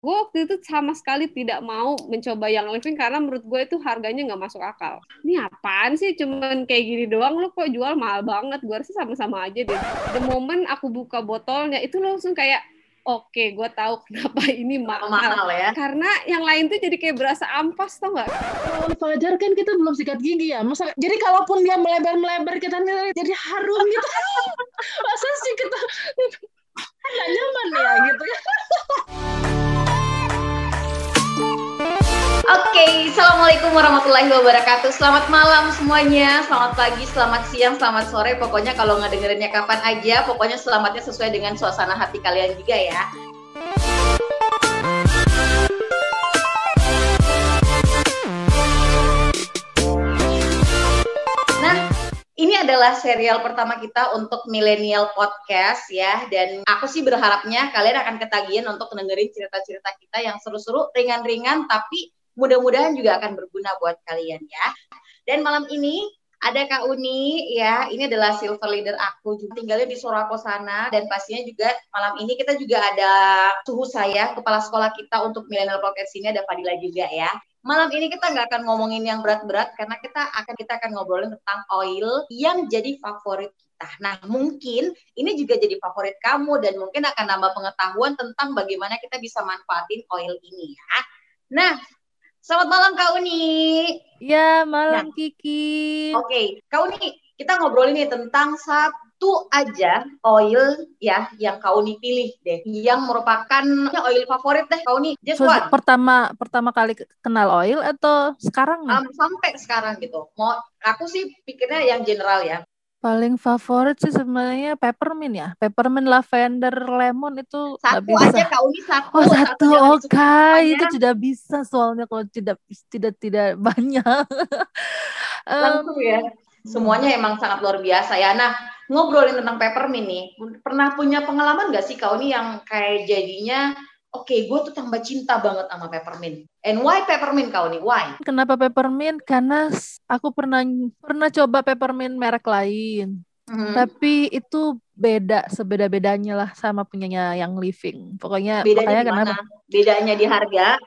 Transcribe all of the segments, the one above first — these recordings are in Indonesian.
gue waktu itu sama sekali tidak mau mencoba yang living karena menurut gue itu harganya nggak masuk akal. Ini apaan sih cuman kayak gini doang lo kok jual mahal banget. Gue rasa sama-sama aja deh. The moment aku buka botolnya itu langsung kayak oke okay, gue tahu kenapa ini mahal. mahal ya. Karena yang lain tuh jadi kayak berasa ampas tau nggak? Kalau Fajar kan kita belum sikat gigi ya. Masa jadi kalaupun dia melebar-melebar kita jadi harum gitu. Masa sih kita nggak nyaman ya gitu ya. Oke, okay, Assalamualaikum warahmatullahi wabarakatuh. Selamat malam semuanya, selamat pagi, selamat siang, selamat sore. Pokoknya kalau nggak dengerinnya kapan aja, pokoknya selamatnya sesuai dengan suasana hati kalian juga ya. Nah, ini adalah serial pertama kita untuk Millennial Podcast ya dan aku sih berharapnya kalian akan ketagihan untuk dengerin cerita-cerita kita yang seru-seru, ringan-ringan tapi mudah-mudahan juga akan berguna buat kalian ya. Dan malam ini ada Kak Uni ya, ini adalah silver leader aku tinggalnya di Sorako sana dan pastinya juga malam ini kita juga ada suhu saya kepala sekolah kita untuk millennial podcast ini ada Fadila juga ya. Malam ini kita nggak akan ngomongin yang berat-berat karena kita akan kita akan ngobrolin tentang oil yang jadi favorit kita. Nah, mungkin ini juga jadi favorit kamu dan mungkin akan nambah pengetahuan tentang bagaimana kita bisa manfaatin oil ini ya. Nah, Selamat malam Kak Uni. Ya, malam nah, Kiki. Oke, okay. Kak Uni, kita ngobrolin nih tentang satu aja oil ya yang Kak Uni pilih deh, yang merupakan oil favorit deh Kak Uni. Just so, one. Pertama pertama kali kenal oil atau sekarang nih? Um, sampai sekarang gitu. Mau aku sih pikirnya yang general ya. Paling favorit sih sebenarnya peppermint ya. Peppermint lavender lemon itu satu bisa. aja Kak Uni satu. Oh satu, oke okay. itu tidak bisa soalnya kalau tidak tidak tidak banyak. Langsung um, ya. Semuanya emang sangat luar biasa ya. Nah ngobrolin tentang peppermint nih, pernah punya pengalaman gak sih Kak Uni yang kayak jadinya oke okay, gue tuh tambah cinta banget sama peppermint. And why peppermint kau nih? Why? Kenapa peppermint? Karena aku pernah pernah coba peppermint merek lain. Mm-hmm. Tapi itu beda sebeda-bedanya lah sama punyanya yang living. Pokoknya bedanya kenapa? Bedanya di harga,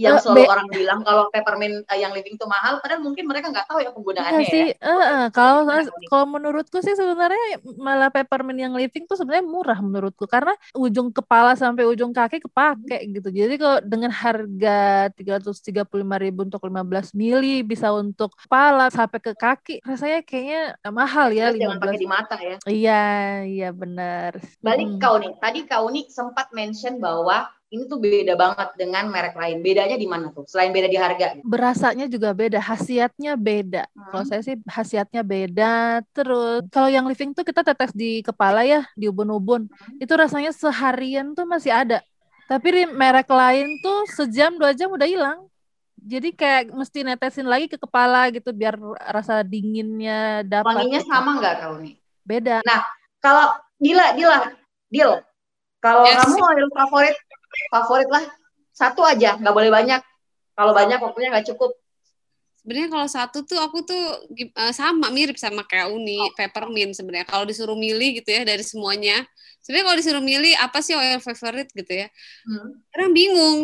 yang uh, selalu orang bilang kalau peppermint uh, yang living itu mahal, padahal mungkin mereka nggak tahu ya penggunaannya. Iya sih, ya. uh, uh, kalau kalau menurutku sih sebenarnya malah peppermint yang living tuh sebenarnya murah menurutku karena ujung kepala sampai ujung kaki kepake gitu. Jadi kalau dengan harga tiga ratus tiga puluh lima ribu untuk 15 mili bisa untuk kepala sampai ke kaki, rasanya kayaknya mahal ya. Terus jangan pakai di mata ya. Iya, iya benar. Balik hmm. kau nih, tadi kau nih sempat mention bahwa ini tuh beda banget dengan merek lain. Bedanya di mana tuh? Selain beda di harga. Berasanya juga beda, khasiatnya beda. Hmm. Kalau saya sih khasiatnya beda. Terus kalau yang living tuh kita tetes di kepala ya, di ubun-ubun. Hmm. Itu rasanya seharian tuh masih ada. Tapi di merek lain tuh sejam dua jam udah hilang. Jadi kayak mesti netesin lagi ke kepala gitu biar rasa dinginnya dapat. Wanginya sama nggak kau nih? Beda. Nah, kalau Dila, Dila, Dil, kalau yes. kamu oil favorit favorit lah. Satu aja nggak boleh banyak. Kalau banyak waktunya nggak cukup. Sebenarnya kalau satu tuh aku tuh uh, sama mirip sama kayak Uni oh. peppermint sebenarnya. Kalau disuruh milih gitu ya dari semuanya. Sebenarnya kalau disuruh milih apa sih oil favorite gitu ya? Hmm. orang bingung.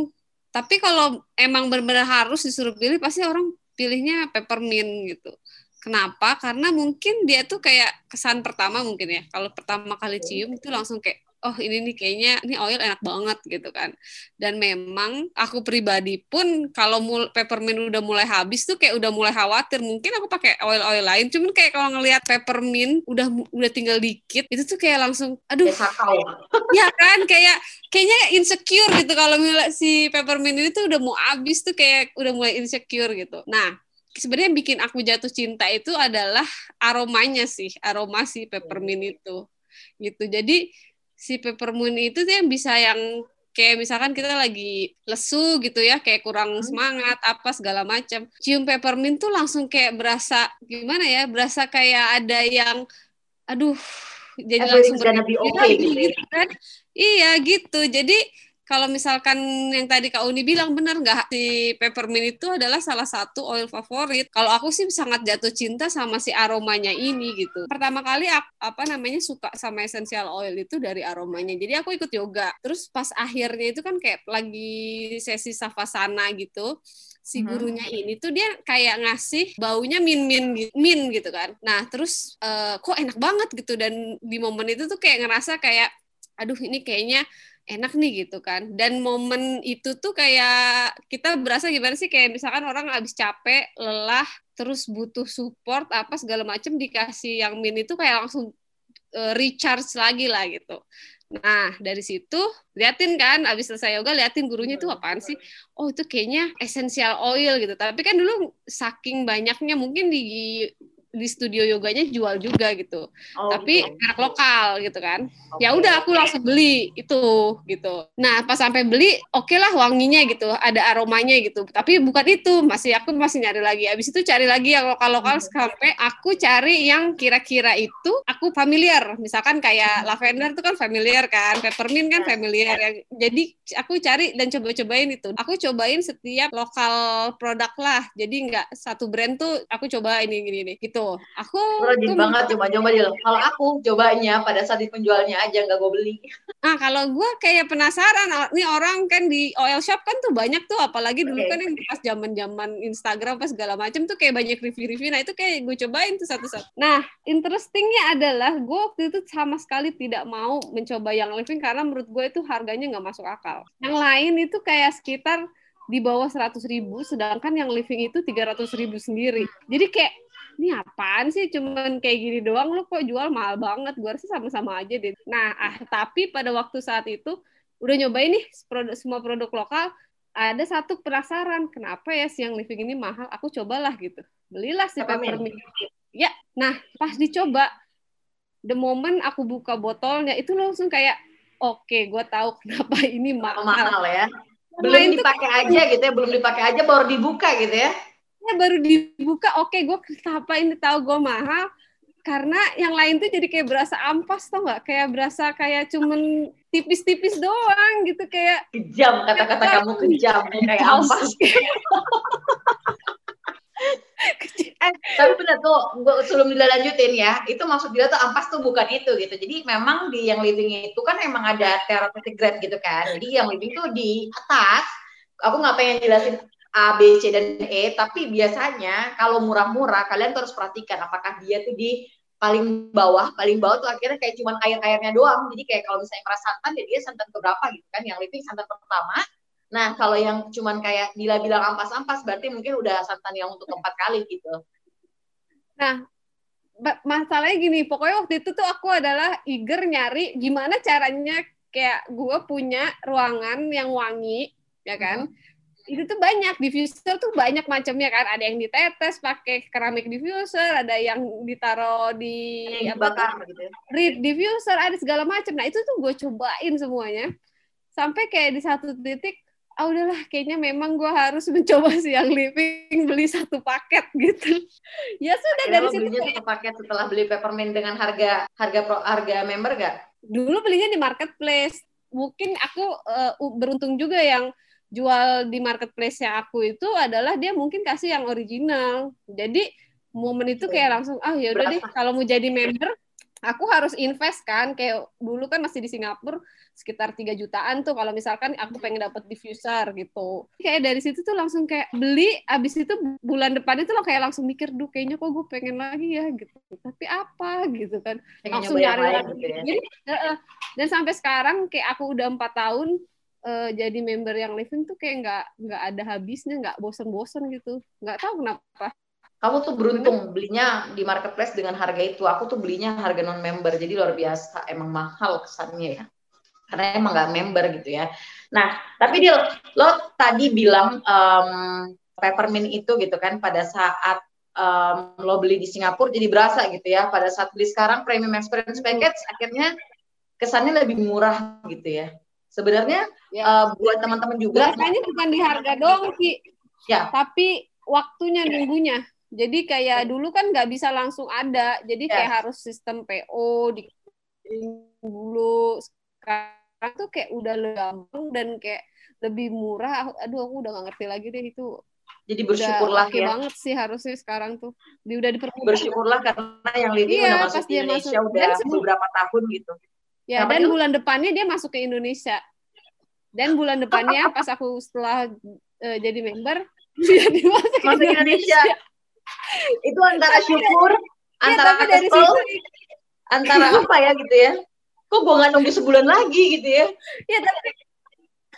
Tapi kalau emang benar-benar harus disuruh pilih pasti orang pilihnya peppermint gitu. Kenapa? Karena mungkin dia tuh kayak kesan pertama mungkin ya. Kalau pertama kali cium itu langsung kayak oh ini nih kayaknya ini oil enak banget gitu kan. Dan memang aku pribadi pun kalau mul peppermint udah mulai habis tuh kayak udah mulai khawatir. Mungkin aku pakai oil oil lain cuman kayak kalau ngelihat peppermint udah udah tinggal dikit itu tuh kayak langsung aduh. Ya kan kayak kayaknya insecure gitu kalau si peppermint ini tuh udah mau habis tuh kayak udah mulai insecure gitu. Nah sebenarnya bikin aku jatuh cinta itu adalah aromanya sih aroma si peppermint itu gitu. Jadi si peppermint itu tuh yang bisa yang kayak misalkan kita lagi lesu gitu ya kayak kurang hmm. semangat apa segala macam. Cium peppermint tuh langsung kayak berasa gimana ya berasa kayak ada yang aduh jadi langsung okay, gitu, gitu kan. Iya gitu. Jadi kalau misalkan yang tadi Kak Uni bilang benar nggak si peppermint itu adalah salah satu oil favorit. Kalau aku sih sangat jatuh cinta sama si aromanya ini gitu. Pertama kali aku, apa namanya suka sama essential oil itu dari aromanya. Jadi aku ikut yoga. Terus pas akhirnya itu kan kayak lagi sesi savasana gitu si mm-hmm. gurunya ini tuh dia kayak ngasih baunya min min min gitu kan nah terus uh, kok enak banget gitu dan di momen itu tuh kayak ngerasa kayak aduh ini kayaknya enak nih gitu kan dan momen itu tuh kayak kita berasa gimana sih kayak misalkan orang habis capek lelah terus butuh support apa segala macem dikasih yang min itu kayak langsung uh, recharge lagi lah gitu Nah, dari situ liatin kan, abis selesai yoga liatin gurunya itu apaan sih? Oh, itu kayaknya essential oil gitu. Tapi kan dulu saking banyaknya mungkin di di studio yoganya jual juga gitu. Oh, Tapi gitu. merek lokal gitu kan. Okay. Ya udah aku langsung beli itu gitu. Nah, pas sampai beli oke okay lah wanginya gitu, ada aromanya gitu. Tapi bukan itu, masih aku masih nyari lagi. Habis itu cari lagi yang lokal-lokal hmm. sampai aku cari yang kira-kira itu aku familiar. Misalkan kayak hmm. lavender itu kan familiar kan, peppermint kan iya. familiar. Yang, jadi aku cari dan coba-cobain itu. Aku cobain setiap lokal produk lah. Jadi nggak satu brand tuh aku coba ini gini, gini gitu gitu. Aku rajin banget coba-coba dia. Kalau aku cobanya pada saat di penjualnya aja nggak gue beli. Ah kalau gue kayak penasaran, nih orang kan di oil shop kan tuh banyak tuh, apalagi dulu okay. kan yang pas zaman-zaman Instagram pas segala macam tuh kayak banyak review-review. Nah itu kayak gue cobain tuh satu-satu. Nah interestingnya adalah gue waktu itu sama sekali tidak mau mencoba yang living karena menurut gue itu harganya nggak masuk akal. Yang lain itu kayak sekitar di bawah 100 ribu, sedangkan yang living itu 300 ribu sendiri. Jadi kayak ini apaan sih? Cuman kayak gini doang lo kok jual? Mahal banget. Gue rasa sama-sama aja deh. Nah ah, tapi pada waktu saat itu udah nyobain nih produk semua produk lokal ada satu penasaran kenapa ya siang living ini mahal? Aku cobalah gitu. Belilah si peppermint ya nah pas dicoba the moment aku buka botolnya itu langsung kayak oke okay, gue tahu kenapa ini mahal. mahal ya? Belum dipakai aja gitu ya belum dipakai aja baru dibuka gitu ya baru dibuka oke okay, gue kenapa ini tahu gue mahal? Karena yang lain tuh jadi kayak berasa ampas tau nggak? Kayak berasa kayak cuman tipis-tipis doang gitu kayak kejam kata-kata kamu kejam kayak ampas. Eh tapi benar tuh gue sebelum dilanjutin ya itu maksud dia tuh ampas tuh bukan itu gitu. Jadi memang di yang living itu kan emang ada therapeutic grade gitu kan. Jadi yang living tuh di atas aku nggak pengen jelasin A, B, C, dan E, tapi biasanya kalau murah-murah, kalian terus perhatikan apakah dia tuh di paling bawah, paling bawah tuh akhirnya kayak cuman air-airnya doang. Jadi kayak kalau misalnya merasa santan, ya dia santan keberapa gitu kan. Yang living santan pertama. Nah, kalau yang cuman kayak Dila bilang ampas-ampas, berarti mungkin udah santan yang untuk keempat kali gitu. Nah, masalahnya gini, pokoknya waktu itu tuh aku adalah eager nyari gimana caranya kayak gue punya ruangan yang wangi, ya kan? Hmm itu tuh banyak diffuser tuh banyak macamnya kan. Ada yang ditetes pakai keramik diffuser ada yang ditaruh di apa bakar gitu ya. diffuser ada segala macam. Nah itu tuh gue cobain semuanya. Sampai kayak di satu titik ah udahlah kayaknya memang gue harus mencoba sih yang living beli satu paket gitu. Ya sudah Akhirnya dari situ satu paket setelah beli peppermint dengan harga harga pro harga member gak dulu belinya di marketplace. Mungkin aku uh, beruntung juga yang jual di marketplace yang aku itu adalah dia mungkin kasih yang original. Jadi momen itu kayak langsung ah ya udah deh kalau mau jadi member aku harus invest kan. Kayak dulu kan masih di Singapura sekitar 3 jutaan tuh kalau misalkan aku pengen dapat diffuser gitu. Kayak dari situ tuh langsung kayak beli abis itu bulan depan itu lo kayak langsung mikir duh kayaknya kok gue pengen lagi ya gitu. Tapi apa? gitu kan. Langsung nyari lagi. gitu ya. jadi dan sampai sekarang kayak aku udah empat tahun uh, jadi member yang living tuh kayak nggak nggak ada habisnya nggak bosen-bosen gitu. Nggak tahu kenapa. Kamu tuh beruntung belinya di marketplace dengan harga itu. Aku tuh belinya harga non member jadi luar biasa. Emang mahal kesannya ya. Karena emang nggak member gitu ya. Nah tapi dia lo tadi bilang um, peppermint itu gitu kan pada saat um, lo beli di Singapura jadi berasa gitu ya. Pada saat beli sekarang premium experience package akhirnya kesannya lebih murah gitu ya Sebenarnya ya. uh, buat teman-teman juga. Makanya bukan di harga doang sih. Ya. Tapi waktunya nunggunya. Jadi kayak dulu kan nggak bisa langsung ada. Jadi ya. kayak harus sistem PO di dulu sekarang tuh kayak udah lebih gampang dan kayak lebih murah aduh aku udah gak ngerti lagi deh itu jadi bersyukurlah udah ya banget sih harusnya sekarang tuh di udah dipermudah bersyukurlah karena yang living Iya, udah masuk di dia Indonesia masuk. udah Dan beberapa tahun gitu ya Kenapa dan itu? bulan depannya dia masuk ke Indonesia. Dan bulan depannya pas aku setelah eh, jadi member dia dimasuk ke masuk Indonesia. Itu antara syukur Ya, antara tapi dari kesel situ antara apa ya gitu ya? Kok gue nggak nunggu sebulan lagi gitu ya? Ya tapi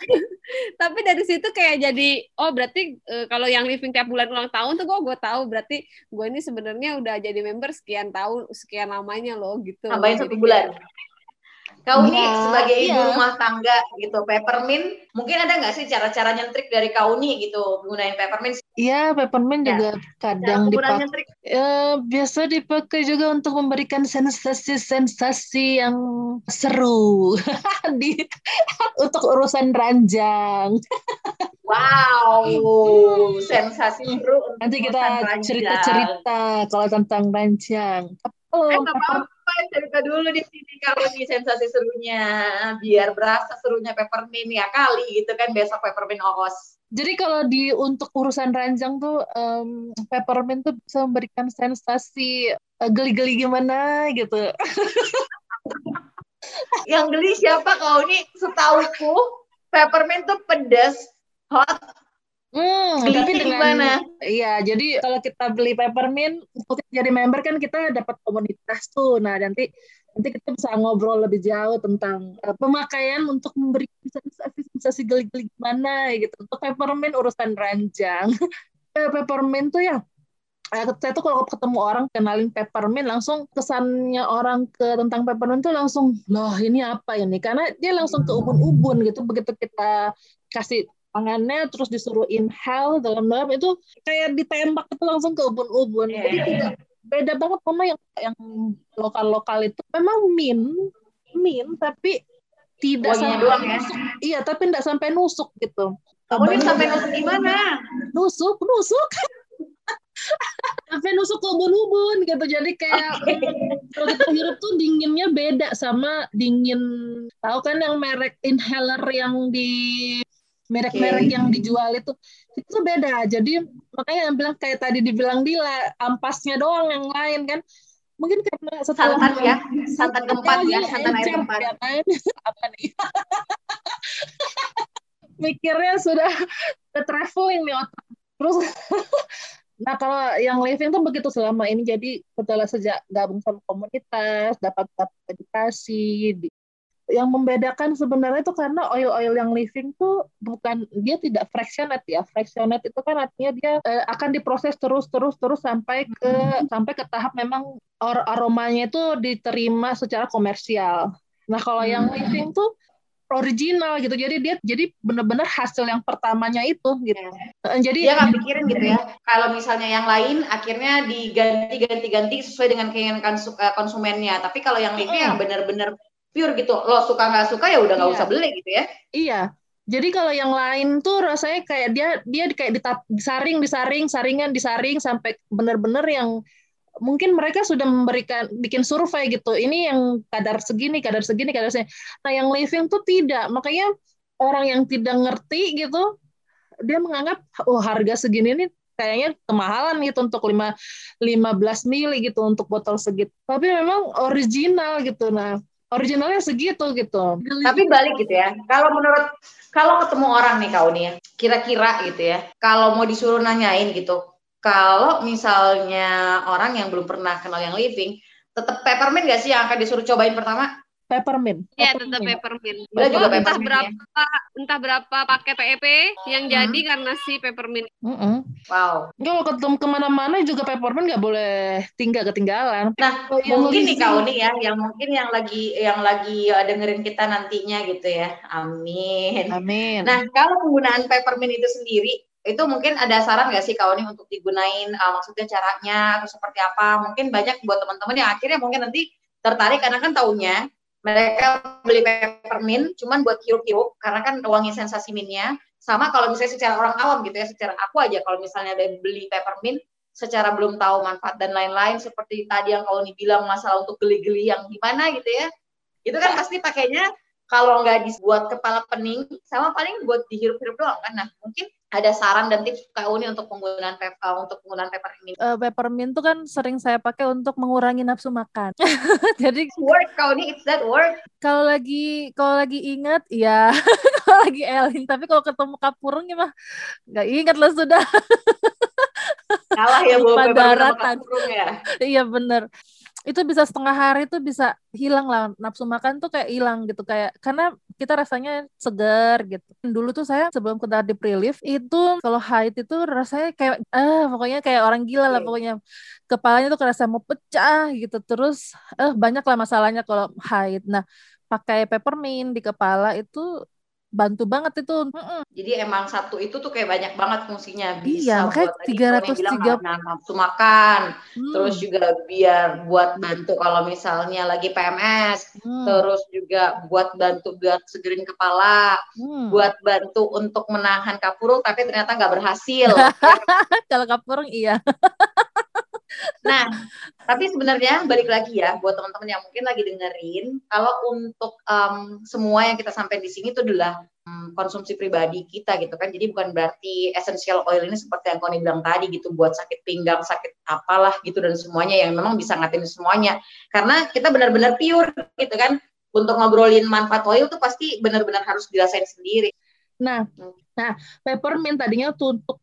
tapi dari situ kayak jadi oh berarti eh, kalau yang living tiap bulan ulang tahun tuh gue gue tahu berarti gue ini sebenarnya udah jadi member sekian tahun sekian lamanya loh gitu. Tambahin satu bulan kau nih Iya, sebagai ibu iya. rumah tangga gitu peppermint mungkin ada nggak sih cara-cara nyentrik dari kau nih gitu gunain peppermint Iya, peppermint Ya. juga kadang dipakai. Eh, biasa dipakai juga untuk memberikan sensasi-sensasi yang seru di untuk urusan ranjang. wow sensasi seru untuk Nanti kita cerita-cerita kalau tentang ranjang. Oh, Eh, apa-apa, cerita dulu di sini kalau nih sensasi serunya, biar berasa serunya peppermint ya kali gitu kan besok peppermint ongkos. Jadi kalau di untuk urusan ranjang tuh em, peppermint tuh bisa memberikan sensasi eh, geli-geli gimana gitu. Yang geli siapa kau nih? Setauku peppermint tuh pedas, hot, Hmm, tapi dengan gimana? iya, jadi kalau kita beli peppermint untuk jadi member kan kita dapat komunitas tuh. Nah, nanti nanti kita bisa ngobrol lebih jauh tentang eh, pemakaian untuk memberikan sensasi-sensasi geli-geli gimana gitu. Untuk peppermint urusan ranjang. Eh, peppermint tuh ya eh, saya tuh kalau ketemu orang kenalin peppermint langsung kesannya orang ke tentang peppermint tuh langsung loh ini apa ini karena dia langsung ke ubun-ubun gitu begitu kita kasih tangannya terus disuruh inhale dalam-dalam itu kayak ditembak itu langsung ke ubun-ubun. Iya. jadi tidak beda banget sama yang yang lokal-lokal itu. Memang min min tapi tidak Wanginya sampai doang ya? nusuk. Iya tapi tidak sampai nusuk gitu. Kamu Banyak sampai nusuk gimana? nusuk nusuk. Sampai nusuk ke ubun-ubun gitu. Jadi kayak kalau kita hirup tuh dinginnya beda sama dingin tahu kan yang merek inhaler yang di merek-merek Oke. yang dijual itu itu beda jadi makanya yang bilang kayak tadi dibilang Dila ampasnya doang yang lain kan mungkin karena setelah Santan ya, santan keempat ya, santan air keempat. ya kan? apa nih mikirnya sudah ke traveling nih otak terus nah kalau yang living tuh begitu selama ini jadi setelah sejak gabung sama komunitas dapat dapat edukasi di- yang membedakan sebenarnya itu karena oil-oil yang living tuh bukan dia tidak fractionate ya fractionate itu kan artinya dia eh, akan diproses terus terus terus sampai ke sampai ke tahap memang ar- aromanya itu diterima secara komersial nah kalau yang Hmm. living tuh original gitu jadi dia jadi benar-benar hasil yang pertamanya itu gitu Eh, jadi Dia nggak pikirin gitu ya. Kalau misalnya yang lain akhirnya diganti ganti ganti sesuai dengan keinginan eh, konsumennya. Tapi kalau yang living yang benar-benar pure gitu, lo suka nggak suka ya udah nggak Iya. usah beli gitu ya. Iya. Jadi kalau yang lain tuh rasanya kayak dia dia kayak ditap, disaring disaring saringan disaring sampai benar-benar yang mungkin mereka sudah memberikan bikin survei gitu. Ini yang kadar segini, kadar segini, kadar segini. Nah, yang living tuh tidak. Makanya orang yang tidak ngerti gitu dia menganggap oh harga segini nih kayaknya kemahalan gitu untuk 5 15 mili gitu untuk botol segitu. Tapi memang original gitu. Nah, originalnya segitu gitu. Tapi balik gitu ya. Kalau menurut kalau ketemu orang nih kau nih ya, kira-kira gitu ya. Kalau mau disuruh nanyain gitu, kalau misalnya orang yang belum pernah kenal yang living, tetap peppermint gak sih yang akan disuruh cobain pertama? Peppermint. Iya tetap peppermint. Gila juga Oh, entah peppermint berapa entah berapa pakai PEP yang Hmm. jadi karena si peppermint. Mm-mm. Wow. Kalau ketemu ke mana-mana juga peppermint nggak boleh tinggal ketinggalan. Nah, yang mungkin nih kau nih ya, yang mungkin yang lagi yang lagi uh, dengerin kita nantinya gitu ya. Amin. Amin. Nah, kalau penggunaan peppermint itu sendiri, itu mungkin ada saran nggak sih kau nih untuk digunain, uh, maksudnya caranya atau seperti apa? Mungkin banyak buat teman-teman yang akhirnya mungkin nanti tertarik karena kan taunya mereka beli peppermint cuman buat hirup-hirup karena kan wangi sensasi mintnya. Sama kalau misalnya secara orang awam gitu ya, secara aku aja kalau misalnya ada beli peppermint secara belum tahu manfaat dan lain-lain seperti tadi yang kau nih bilang masalah untuk geli-geli yang gimana gitu ya. Itu kan pasti pakainya kalau nggak dibuat kepala pening sama paling buat dihirup-hirup doang kan nah mungkin ada saran dan tips Kak Uni untuk penggunaan pep, uh, untuk penggunaan peppermint? Uh, peppermint itu kan sering saya pakai untuk mengurangi nafsu makan. Jadi work Kak Uni, it's that work. Kalau lagi kalau lagi ingat ya kalau lagi Elin, tapi kalau ketemu kapurung ya mah nggak ingat lah sudah. Kalah ya bawa daratan. ya. Iya bener itu bisa setengah hari tuh bisa hilang lah nafsu makan tuh kayak hilang gitu kayak karena kita rasanya segar gitu dulu tuh saya sebelum kita di prelief itu kalau haid itu rasanya kayak eh pokoknya kayak orang gila lah pokoknya kepalanya tuh kerasa mau pecah gitu terus eh banyak lah masalahnya kalau haid nah pakai peppermint di kepala itu bantu banget itu. Mm-mm. Jadi emang satu itu tuh kayak banyak banget fungsinya bisa iya, buat tiga ratus tiga nafsu makan, hmm. terus juga biar buat bantu kalau misalnya lagi PMS, hmm. terus juga buat bantu buat segerin kepala, hmm. buat bantu untuk menahan kapurung tapi ternyata nggak berhasil. kalau kapurung iya. Nah, tapi sebenarnya balik lagi ya buat teman-teman yang mungkin lagi dengerin, kalau untuk um, semua yang kita sampaikan di sini itu adalah um, konsumsi pribadi kita gitu kan. Jadi bukan berarti essential oil ini seperti yang Koni bilang tadi gitu buat sakit pinggang, sakit apalah gitu dan semuanya yang memang bisa ngatin semuanya. Karena kita benar-benar pure gitu kan. Untuk ngobrolin manfaat oil tuh pasti benar-benar harus dirasain sendiri. Nah, hmm. nah peppermint tadinya tuh untuk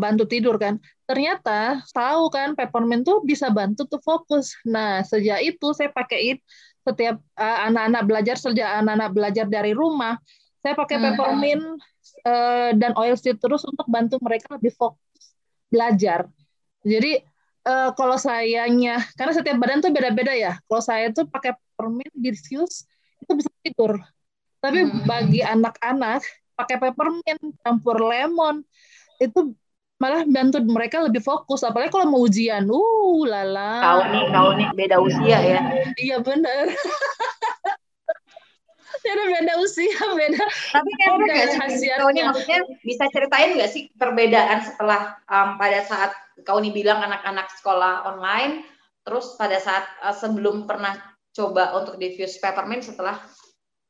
bantu tidur kan. Ternyata tahu kan peppermint tuh bisa bantu tuh fokus. Nah, sejak itu saya pakaiin setiap uh, anak-anak belajar sejak anak-anak belajar dari rumah, saya pakai hmm. peppermint uh, dan oil citrus untuk bantu mereka lebih fokus belajar. Jadi uh, kalau sayanya karena setiap badan tuh beda-beda ya. Kalau saya tuh pakai peppermint diffuse itu bisa tidur. Tapi hmm. bagi anak-anak pakai peppermint campur lemon itu malah bantu mereka lebih fokus apalagi kalau mau ujian uh lala kau nih kau nih beda usia ya iya benar Ada beda usia, beda. Tapi kan kau nih maksudnya bisa ceritain nggak sih perbedaan setelah um, pada saat kau nih bilang anak-anak sekolah online, terus pada saat uh, sebelum pernah coba untuk diffuse peppermint setelah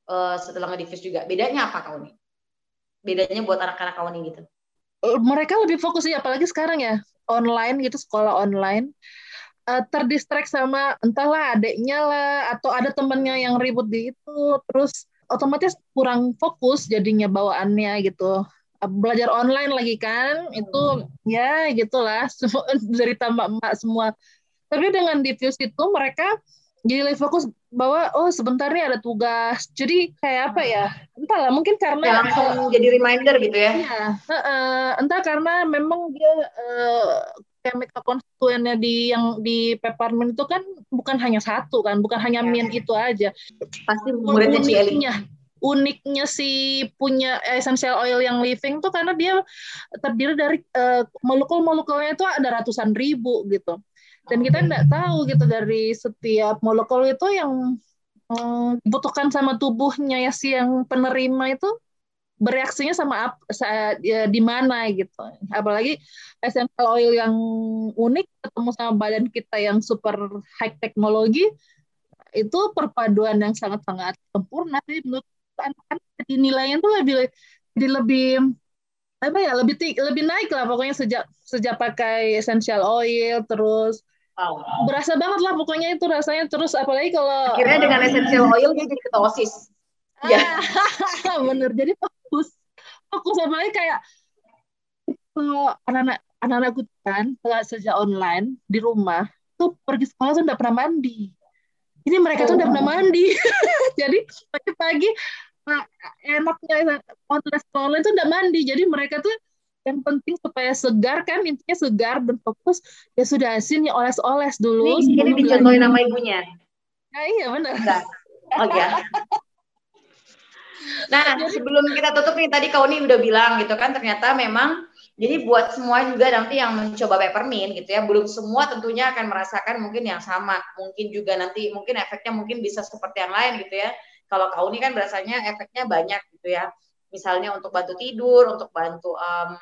uh, setelah nge-diffuse juga, bedanya apa kau nih? Bedanya buat anak-anak kau nih gitu? Eh, mereka lebih fokus ya apalagi sekarang ya. Online gitu sekolah online. Uh, terdistract sama entahlah adiknya lah atau ada temennya yang ribut di itu. Terus otomatis kurang fokus jadinya bawaannya gitu. Eh, belajar online lagi kan itu ya gitulah. Semua dari tambah emak semua. Tapi dengan diffuse itu mereka jadi lebih fokus bahwa oh sebentar nih ada tugas. Jadi kayak apa ya? Entahlah mungkin karena ya, langsung jadi reminder gitu ya? Iya uh, entah karena memang dia uh, chemical konstituennya di yang di peppermint itu kan bukan hanya satu kan bukan hanya ya. mint itu aja. Pasti muridnya uniknya uniknya si punya essential oil yang living tuh karena dia terdiri dari uh, molekul-molekulnya itu ada ratusan ribu gitu dan kita tidak tahu gitu dari setiap molekul itu yang um, dibutuhkan sama tubuhnya ya si yang penerima itu bereaksinya sama apa saat, ya, di mana gitu. Apalagi essential oil yang unik ketemu sama badan kita yang super high teknologi itu perpaduan yang sangat-sangat sempurna sih menurut anak-anak. Nilainya tuh lebih jadi lebih apa ya lebih lebih naik lah pokoknya sejak sejak pakai essential oil terus Wow. Berasa banget lah pokoknya itu rasanya terus apalagi kalau akhirnya dengan essential oil dia jadi ketosis. Ya. bener jadi fokus. Fokus apalagi kayak kalau anak-anak anak-anakku kan sejak online di rumah tuh pergi sekolah tuh udah pernah mandi. Ini mereka tuh udah pernah mandi. jadi pagi-pagi enaknya online itu udah mandi. Jadi mereka tuh yang penting supaya segar kan intinya segar dan fokus. Ya sudah sini oles-oles dulu ini, ini dicontohin nama ibunya. Nah, iya benar. Oh ya. Nah sebelum kita tutup nih tadi kau nih udah bilang gitu kan ternyata memang jadi buat semua juga nanti yang mencoba peppermint gitu ya belum semua tentunya akan merasakan mungkin yang sama. Mungkin juga nanti mungkin efeknya mungkin bisa seperti yang lain gitu ya. Kalau kau ini kan rasanya efeknya banyak gitu ya. Misalnya untuk bantu tidur, untuk bantu um,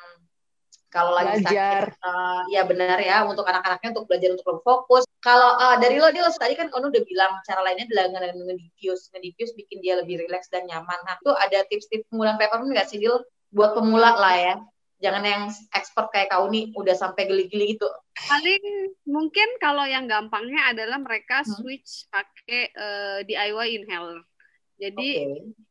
kalau lagi belajar. sakit uh, ya benar ya untuk anak-anaknya untuk belajar untuk lebih fokus. Kalau uh, dari lo dia tadi kan Ono udah bilang cara lainnya adalah nge-diffuse nge-diffuse bikin dia lebih rileks dan nyaman. Nah itu ada tips-tips penggunaan peppermint nggak sih Dil? Buat pemula lah ya. Jangan yang expert kayak kau nih udah sampai geli-geli gitu. Paling mungkin kalau yang gampangnya adalah mereka hmm. switch pakai uh, DIY inhaler. Jadi okay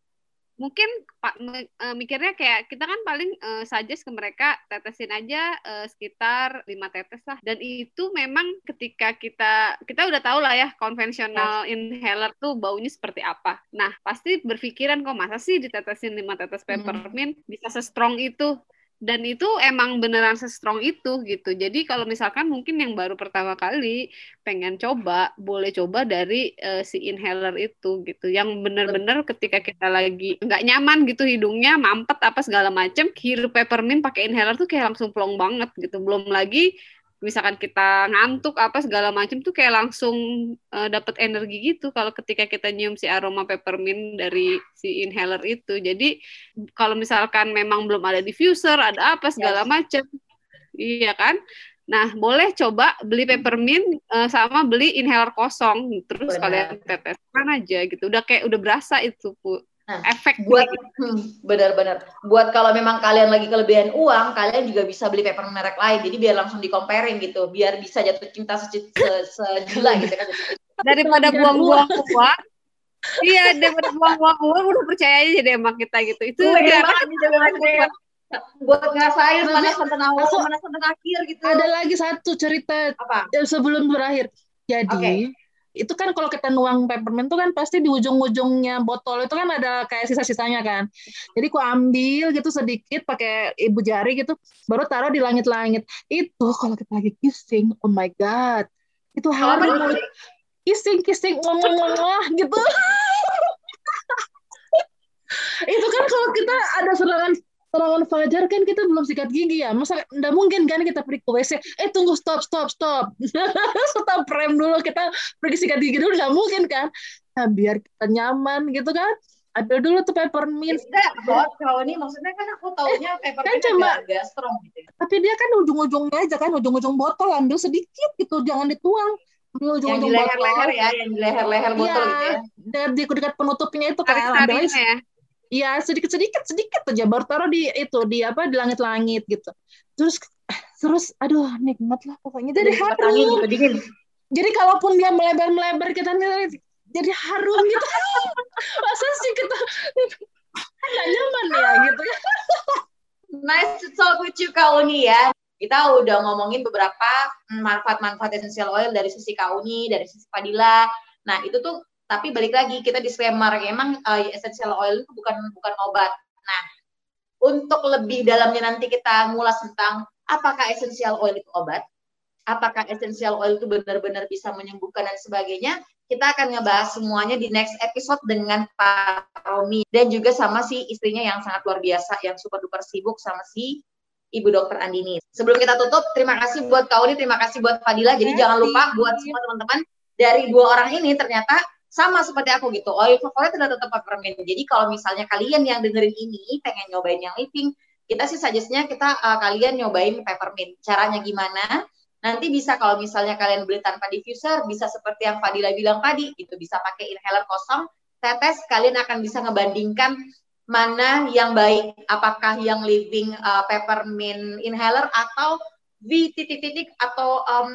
mungkin pak uh, mikirnya kayak kita kan paling uh, suggest ke mereka tetesin aja uh, sekitar lima tetes lah dan itu memang ketika kita kita udah tahu lah ya konvensional yes. inhaler tuh baunya seperti apa nah pasti berpikiran kok masa sih ditetesin lima tetes peppermint hmm. bisa se-strong itu dan itu emang beneran se-strong itu gitu. Jadi kalau misalkan mungkin yang baru pertama kali pengen coba, boleh coba dari uh, si inhaler itu gitu. Yang bener-bener ketika kita lagi nggak nyaman gitu hidungnya, mampet apa segala macem, hirup peppermint pakai inhaler tuh kayak langsung plong banget gitu. Belum lagi misalkan kita ngantuk apa segala macam tuh kayak langsung uh, dapat energi gitu kalau ketika kita nyium si aroma peppermint dari si inhaler itu. Jadi kalau misalkan memang belum ada diffuser, ada apa segala yes. macam. Iya kan? Nah, boleh coba beli peppermint uh, sama beli inhaler kosong terus Benar. kalian teteskan aja gitu. Udah kayak udah berasa itu, Bu. Nah, efek buat hmm, benar-benar. Buat kalau memang kalian lagi kelebihan uang kalian juga bisa beli paper merek lain. Jadi biar langsung di comparing gitu. Biar bisa jatuh cinta sejila gitu kan. Daripada buang-buang uang. Iya daripada buang-buang uang udah percaya aja deh emang kita gitu. Itu ya, buat ngerasain mana santan awal mana santan akhir gitu. Ada lagi satu cerita apa? sebelum berakhir. Jadi okay itu kan kalau kita nuang peppermint tuh kan pasti di ujung-ujungnya botol itu kan ada kayak sisa-sisanya kan. Jadi ku ambil gitu sedikit pakai ibu jari gitu, baru taruh di langit-langit. Itu kalau kita lagi kissing, oh my god, itu harum mulut. Kissing, kissing, ngomong-ngomong gitu. itu kan kalau kita ada serangan serangan fajar kan kita belum sikat gigi ya masa nggak mungkin kan kita pergi ke WC eh tunggu stop stop stop stop rem dulu kita pergi sikat gigi dulu nggak mungkin kan nah, biar kita nyaman gitu kan ambil dulu tuh peppermint. Tidak, kalau ini maksudnya kan aku taunya eh, peppermint kan cuma, agak strong gitu. Ya. Tapi dia kan ujung-ujungnya aja kan ujung-ujung botol ambil sedikit gitu, jangan dituang. Ambil ujung-ujung yang di leher-leher ya, yang di leher-leher botol ya, gitu ya. Dan di dekat penutupnya itu kan ambil ya. Iya sedikit sedikit sedikit aja baru taruh di itu di apa di langit-langit gitu. Terus terus aduh nikmat lah pokoknya jadi harum. Dingin. Jadi kalaupun dia melebar melebar kita nih jadi harum gitu. Masa sih kita nggak nyaman ya gitu. nice to talk with you Kak Uni ya. Kita udah ngomongin beberapa manfaat-manfaat essential oil dari sisi Kak Uni, dari sisi Padilla. Nah, itu tuh tapi balik lagi kita disclaimer emang uh, essential oil itu bukan bukan obat. Nah, untuk lebih dalamnya nanti kita ngulas tentang apakah essential oil itu obat, apakah essential oil itu benar-benar bisa menyembuhkan dan sebagainya, kita akan ngebahas semuanya di next episode dengan Pak Romi dan juga sama si istrinya yang sangat luar biasa yang super duper sibuk sama si Ibu Dokter Andini. Sebelum kita tutup, terima kasih buat Kauni, terima kasih buat Fadila. Jadi jangan lupa buat semua teman-teman dari dua orang ini ternyata sama seperti aku gitu. Oil favorit adalah tetap peppermint. Jadi kalau misalnya kalian yang dengerin ini pengen nyobain yang living, kita sih suggestnya kita uh, kalian nyobain peppermint. Caranya gimana? Nanti bisa kalau misalnya kalian beli tanpa diffuser, bisa seperti yang Fadila bilang tadi, itu bisa pakai inhaler kosong, tetes, kalian akan bisa ngebandingkan mana yang baik, apakah yang living uh, peppermint inhaler atau V titik-titik atau um,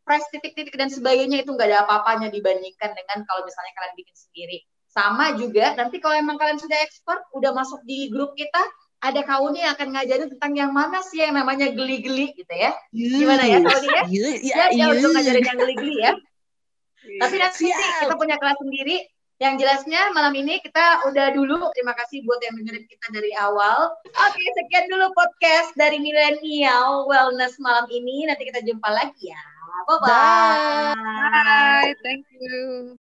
press titik-titik dan sebagainya itu nggak ada apa-apanya dibandingkan dengan kalau misalnya kalian bikin sendiri. Sama juga nanti kalau emang kalian sudah expert, udah masuk di grup kita, ada kauni yang akan ngajarin tentang yang mana sih yang namanya geli-geli gitu ya. Gimana ya kauni ya? Ya, ya, ya untuk ngajarin yang geli-geli ya. Tapi nanti kita punya kelas sendiri yang jelasnya malam ini kita udah dulu. Terima kasih buat yang dengerin kita dari awal. Oke, sekian dulu podcast dari Millennial Wellness malam ini. Nanti kita jumpa lagi ya. Bye-bye. Bye. Bye. Thank you.